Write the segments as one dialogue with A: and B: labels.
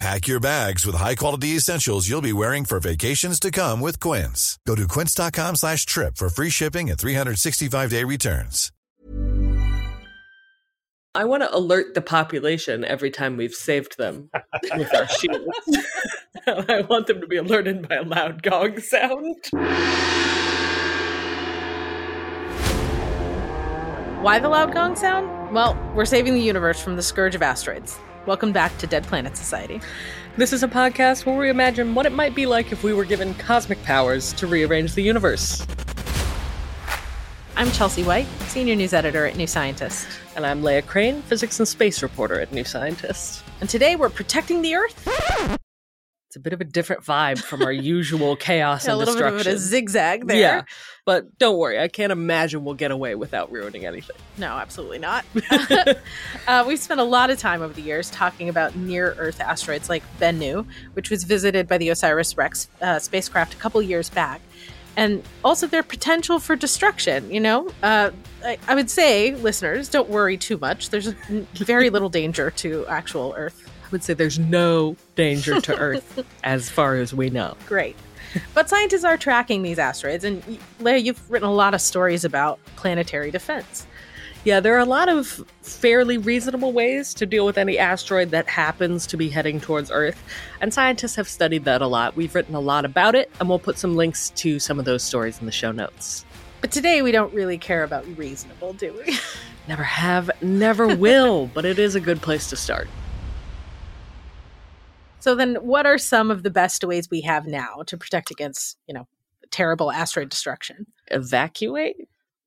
A: Pack your bags with high-quality essentials you'll be wearing for vacations to come with Quince. Go to quince.com slash trip for free shipping and 365-day returns.
B: I want to alert the population every time we've saved them with our shields. I want them to be alerted by a loud gong sound.
C: Why the loud gong sound? Well, we're saving the universe from the scourge of asteroids. Welcome back to Dead Planets Society.
B: This is a podcast where we imagine what it might be like if we were given cosmic powers to rearrange the universe.
C: I'm Chelsea Whyte, senior news editor at New Scientist.
B: And I'm Leah Crane, physics and space reporter at New Scientist.
C: And today we're protecting the Earth.
B: It's a bit of a different vibe from our usual chaos
C: a
B: and
C: little
B: destruction.
C: bit of a zigzag there.
B: Yeah, but don't worry, I can't imagine we'll get away without ruining anything.
C: No, absolutely not. uh, we've spent a lot of time over the years talking about near Earth asteroids like Bennu, which was visited by the OSIRIS REx uh, spacecraft a couple years back, and also their potential for destruction. You know, uh, I, I would say, listeners, don't worry too much. There's very little danger to actual Earth.
B: Would say there's no danger to Earth as far as we know.
C: Great. But scientists are tracking these asteroids, and Leah, you've written a lot of stories about planetary defense.
B: Yeah, there are a lot of fairly reasonable ways to deal with any asteroid that happens to be heading towards Earth, and scientists have studied that a lot. We've written a lot about it, and we'll put some links to some of those stories in the show notes.
C: But today we don't really care about reasonable, do we?
B: Never have, never will, but it is a good place to start.
C: So then what are some of the best ways we have now to protect against, you know, terrible asteroid destruction?
B: Evacuate?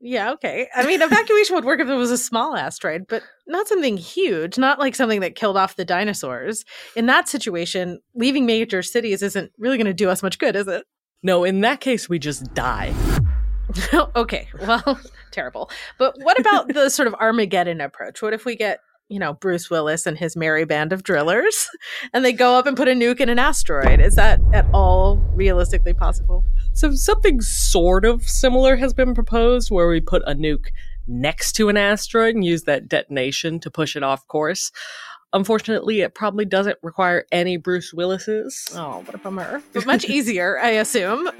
C: Yeah, okay. I mean, evacuation would work if it was a small asteroid, but not something huge, not like something that killed off the dinosaurs. In that situation, leaving major cities isn't really going to do us much good, is it?
B: No, in that case, we just die.
C: okay, well, terrible. But what about the sort of Armageddon approach? What if we get you know, Bruce Willis and his merry band of drillers, and they go up and put a nuke in an asteroid. Is that at all realistically possible?
B: So, something sort of similar has been proposed where we put a nuke next to an asteroid and use that detonation to push it off course. Unfortunately, it probably doesn't require any Bruce Willis's.
C: Oh, what a bummer. But much easier, I assume.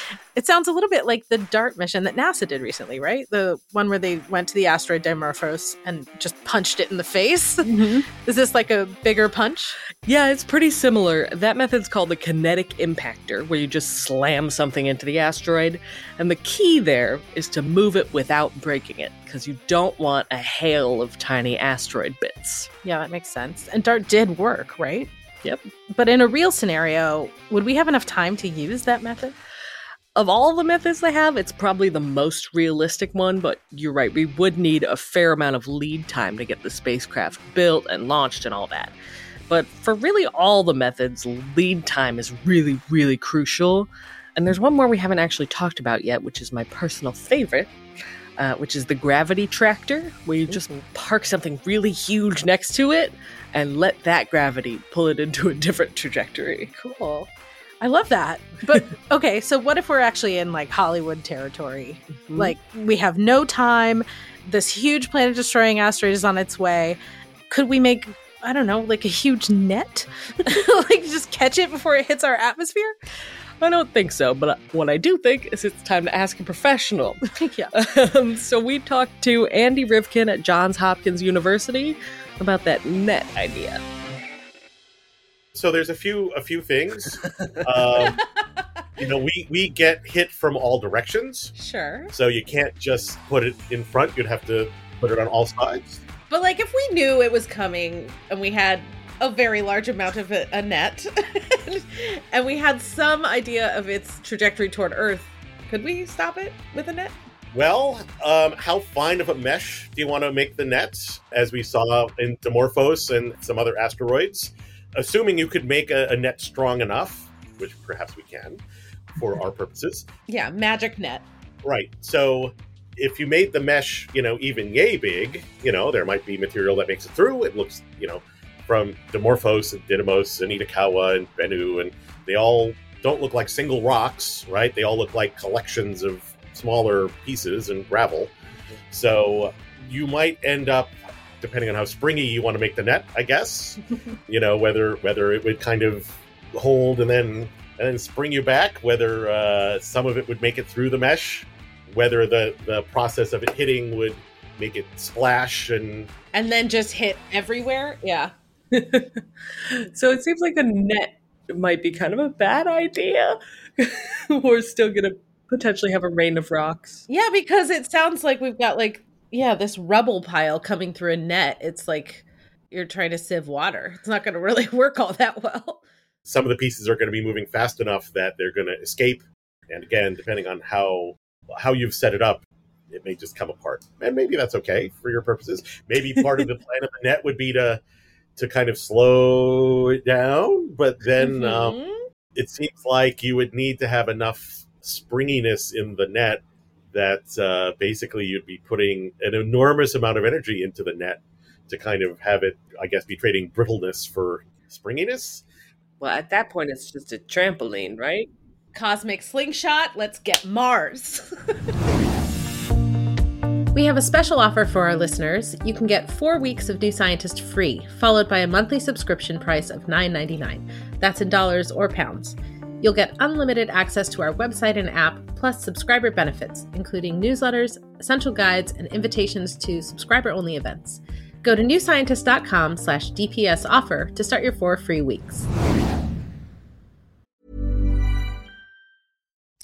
C: it sounds a little bit like the DART mission that NASA did recently, right? The one where they went to the asteroid Dimorphos and just punched it in the face. Mm-hmm. Is this like a bigger punch?
B: Yeah, it's pretty similar. That method's called the kinetic impactor, where you just slam something into the asteroid. And the key there is to move it without breaking it, because you don't want a hail of tiny asteroid bits.
C: Yeah, that makes sense. And DART did work, right?
B: Yep.
C: But in a real scenario, would we have enough time to use that method?
B: Of all the methods they have, it's probably the most realistic one, but you're right, we would need a fair amount of lead time to get the spacecraft built and launched and all that. But for really all the methods, lead time is really, really crucial. And there's one more we haven't actually talked about yet, which is my personal favorite, uh, which is the gravity tractor, where you just park something really huge next to it and let that gravity pull it into a different trajectory.
C: Cool. I love that. But okay, so what if we're actually in like Hollywood territory? Mm-hmm. Like we have no time, this huge planet destroying asteroid is on its way. Could we make I don't know, like a huge net? like just catch it before it hits our atmosphere?
B: I don't think so, but what I do think is it's time to ask a professional.
C: yeah.
B: Um, so we talked to Andy Rivkin at Johns Hopkins University about that net idea.
D: So there's a few a few things. Um, you know, we we get hit from all directions,
C: Sure.
D: so you can't just put it in front. You'd have to put it on all sides.
C: But like if we knew it was coming and we had a very large amount of a, a net and we had some idea of its trajectory toward Earth, could we stop it with a net?
D: Well, um, how fine of a mesh do you want to make the nets, as we saw in Dimorphos and some other asteroids? Assuming you could make a, a net strong enough, which perhaps we can for mm-hmm. our purposes.
C: Yeah, magic net.
D: Right. So if you made the mesh, you know, even yay big, you know, there might be material that makes it through. It looks, you know, from Dimorphos and Didymos and Itokawa and Bennu, and they all don't look like single rocks, right? They all look like collections of smaller pieces and gravel. Mm-hmm. So you might end up, depending on how springy you want to make the net, I guess, you know, whether whether it would kind of hold and then and then spring you back, whether uh, some of it would make it through the mesh, whether the the process of it hitting would make it splash and
C: And then just hit everywhere. Yeah.
B: so it seems like a net might be kind of a bad idea. We're still going to potentially have a rain of rocks.
C: Yeah, because it sounds like we've got like yeah, this rubble pile coming through a net. It's like you're trying to sieve water. It's not going to really work all that well.
D: some of the pieces are going to be moving fast enough that they're going to escape. And again, depending on how how you've set it up, it may just come apart. And maybe that's okay for your purposes. Maybe part of the plan of the net would be to to kind of slow it down, but then um,
C: Mhm.
D: it seems like you would need to have enough springiness in the net that uh, basically you'd be putting an enormous amount of energy into the net to kind of have it, I guess, be trading brittleness for springiness.
B: Well, at that point, it's just a trampoline, right?
C: Cosmic slingshot, let's get Mars. we have a special offer for our listeners. You can get four weeks of New Scientist free, followed by a monthly subscription price of $9.99. That's in dollars or pounds. You'll get unlimited access to our website and app, plus subscriber benefits, including newsletters, essential guides, and invitations to subscriber-only events. Go to newscientist.com slash DPS offer to start your four free weeks.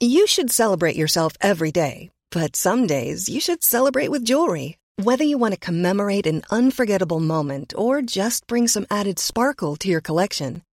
E: You should celebrate yourself every day, but some days you should celebrate with jewelry. Whether you want to commemorate an unforgettable moment or just bring some added sparkle to your collection,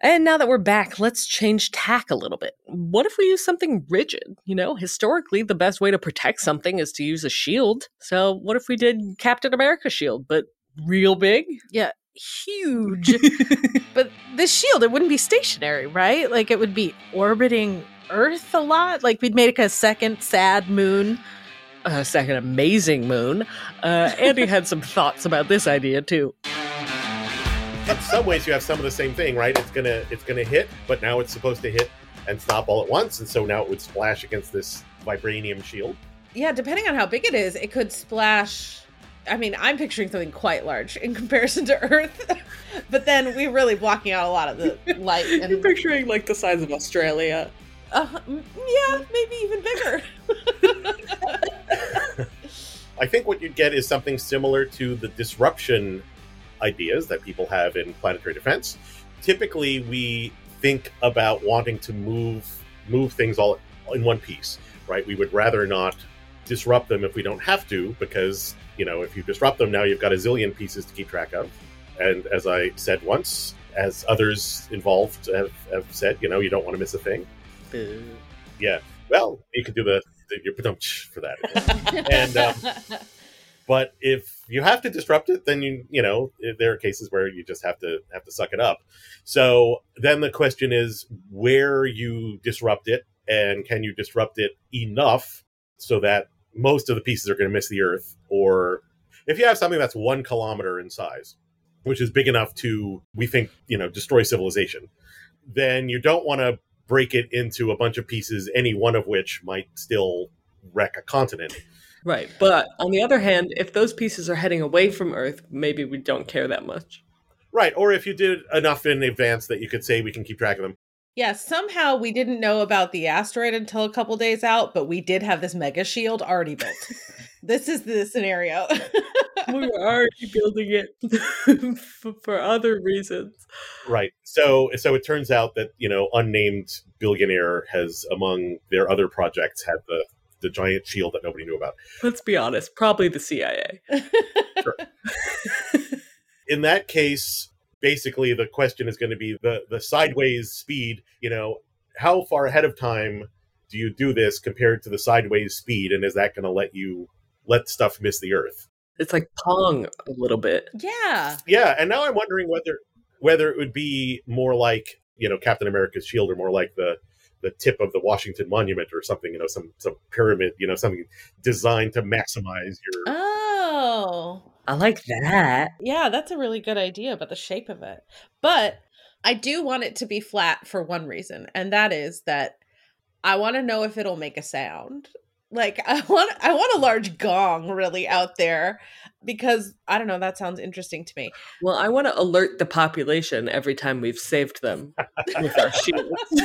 B: And now that we're back, let's change tack a little bit. What if we use something rigid? You know, historically, the best way to protect something is to use a shield. So, what if we did Captain America shield, but real big?
C: Yeah, huge. but this shield, it wouldn't be stationary, right? Like it would be orbiting Earth a lot. Like we'd make a second sad moon.
B: A second amazing moon. Uh, Andy had some thoughts about this idea too.
D: In some ways you have some of the same thing right it's gonna it's gonna hit but now it's supposed to hit and stop all at once and so now it would splash against this vibranium shield
C: Yeah, depending on how big it is, it could splash. I mean, I'm picturing something quite large in comparison to Earth, but then we're really blocking out a lot of the light. And...
B: You're picturing like the size of Australia.
C: uh, yeah, maybe even bigger.
D: i think what you'd get is something similar to the disruption ideas that people have in planetary defense typically we think about wanting to move move things all in one piece right? We would rather not disrupt them if we don't have to because you know if you disrupt them now you've got a zillion pieces to keep track of. And as i said once as others involved have, have said you know you don't want to miss a thing. Yeah. Well you could do the, the your for that. And, um, but if you have to disrupt it then you you know there are cases where you just have to have to suck it up. So then the question is where you disrupt it and can you disrupt it enough so that most of the pieces are going to miss the earth? Or if you have something that's one kilometer in size which is big enough to we think you know destroy civilization then you don't want to break it into a bunch of pieces any one of which might still wreck a continent
B: Right. But on the other hand, if those pieces are heading away from Earth, maybe we don't care that much.
D: Right. Or if you did enough in advance that you could say we can keep track of them.
C: Yeah, somehow we didn't know about the asteroid until a couple days out, but we did have this mega shield already built. this is the scenario.
B: we were already building it for other reasons.
D: Right. So so it turns out that, you know, unnamed billionaire has among their other projects had the the giant shield that nobody knew about.
B: Let's be honest, probably the CIA.
D: Sure. In that case, basically the question is going to be the the sideways speed you know how far ahead of time do you do this compared to the sideways speed and is that going to let you let stuff miss the earth
B: it's like pong a little bit
C: yeah
D: yeah and now i'm wondering whether whether it would be more like you know captain america's shield or more like the the tip of the washington monument or something you know some some pyramid you know something designed to maximize your
C: oh
B: I like that.
C: Yeah, that's a really good idea about the shape of it. But I do want it to be flat for one reason, and that is that I want to know if it'll make a sound. Like I want I want a large gong really out there because I don't know, that sounds interesting to me.
B: Well, I want to alert the population every time we've saved them with our shields.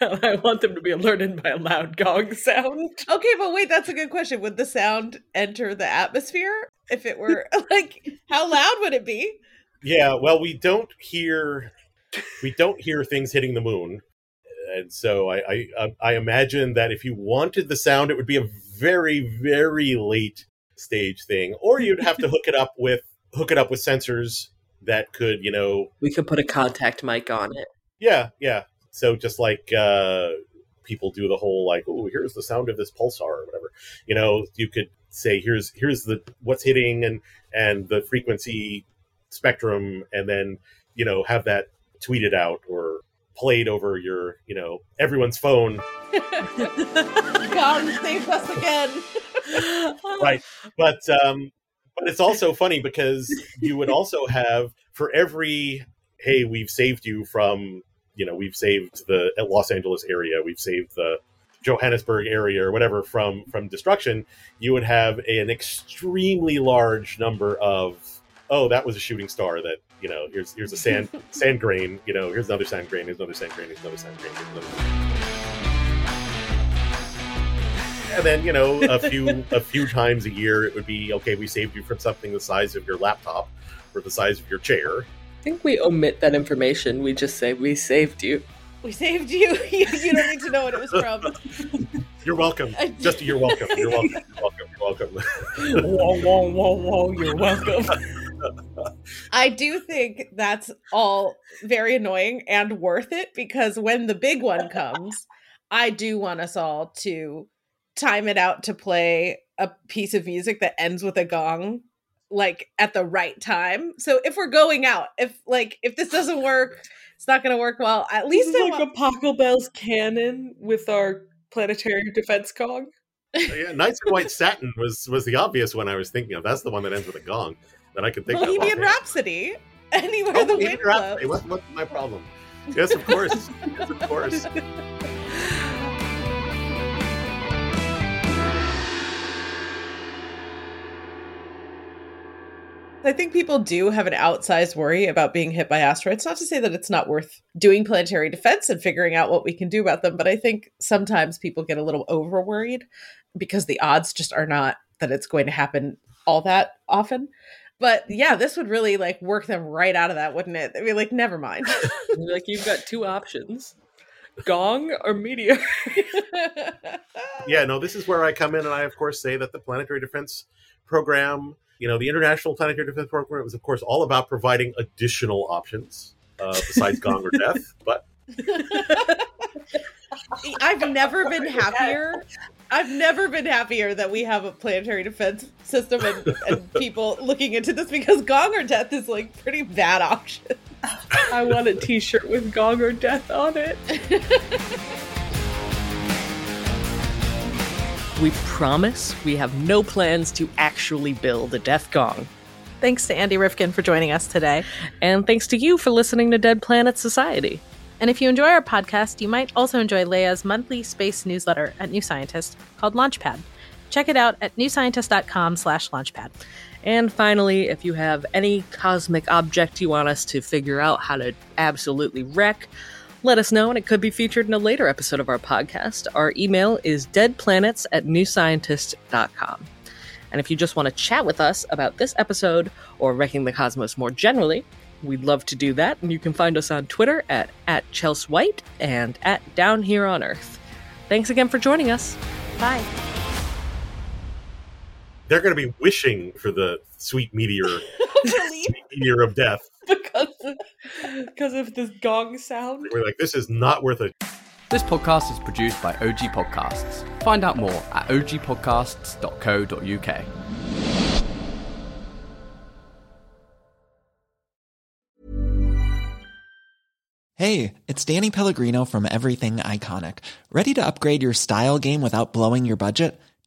B: I want them to be alerted by a loud gong sound.
C: Okay, but wait, that's a good question. Would the sound enter the atmosphere? if it were like how loud would it be?
D: Yeah, well, we don't hear we don't hear things hitting the moon, and so I I, uh, I imagine that if you wanted the sound, it would be a very very late stage thing, or you'd have to hook it up with hook it up with sensors that could you know
B: we could put a contact mic on it.
D: Yeah, yeah. So just like uh, people do the whole like, oh, here's the sound of this pulsar or whatever. You know, you could say here's here's the what's hitting and and the frequency spectrum and then you know have that tweeted out or played over your you know everyone's phone
C: god save us again
D: right but um but it's also funny because you would also have for every hey we've saved you from you know we've saved the los angeles area we've saved the Johannesburg area or whatever from from destruction, you would have a, an extremely large number of oh that was a shooting star that you know here's here's a sand sand grain you know here's another sand grain here's another sand grain here's another sand grain. Here's another... And then you know a few a few times a year it would be okay we saved you from something the size of your laptop or the size of your chair.
B: I think we omit that information. We just say we saved you.
C: We saved you. you. you. don't need to know what it was from.
D: You're welcome. Just you're welcome. You're welcome. You're welcome. You're welcome.
B: whoa, whoa, whoa, whoa! You're welcome.
C: I do think that's all very annoying and worth it because when the big one comes, I do want us all to time it out to play a piece of music that ends with a gong like at the right time. So if we're going out, if like if this doesn't work, it's not going to work well. At least
B: it's like wa- a Pachelbel's canon with our planetary defense gong.
D: Oh, yeah, Nights in White Satin was was the obvious one I was thinking of. That's the one that ends with a gong that I could think
C: well,
D: of.
C: Bohemian Rhapsody. Anywhere oh, the wind Rhapsody.
D: What, what's my problem? Yes, of course. yes, of course.
C: I think people do have an outsized worry about being hit by asteroids. Not to say that it's not worth doing planetary defense and figuring out what we can do about them, but I think sometimes people get a little over worried because the odds just are not that it's going to happen all that often. But yeah, this would really like work them right out of that, wouldn't it? I mean, like, never mind.
B: like, you've got two options gong or meteor.
D: yeah, no, this is where I come in and I, of course, say that the planetary defense program you know, the International Planetary Defense Program was, of course, all about providing additional options uh, besides gong or death. But
C: I've never been happier. I've never been happier that we have a planetary defense system and, and people looking into this because gong or death is like pretty bad option.
B: I want a T-shirt with gong or death on it. We promise we have no plans to actually build a death gong.
C: Thanks to Andy Rivkin for joining us today.
B: And thanks to you for listening to Dead Planets Society.
C: And if you enjoy our podcast, you might also enjoy Leah's monthly space newsletter at New Scientist called Launchpad. Check it out at newscientist.com slash launchpad.
B: And finally, if you have any cosmic object you want us to figure out how to absolutely wreck, let us know and it could be featured in a later episode of our podcast. Our email is deadplanets at newscientist.com. And if you just want to chat with us about this episode or wrecking the cosmos more generally, we'd love to do that. And you can find us on Twitter at, at Chelsea Whyte and at Down Here on Earth. Thanks again for joining us.
C: Bye.
D: They're going to be wishing for the sweet meteor, sweet meteor of death.
B: because of, because of this gong sound.
D: We're like, this is not worth it.
F: This podcast is produced by OG Podcasts. Find out more at ogpodcasts.co.uk.
G: Hey, it's Danny Pellegrino from Everything Iconic. Ready to upgrade your style game without blowing your budget?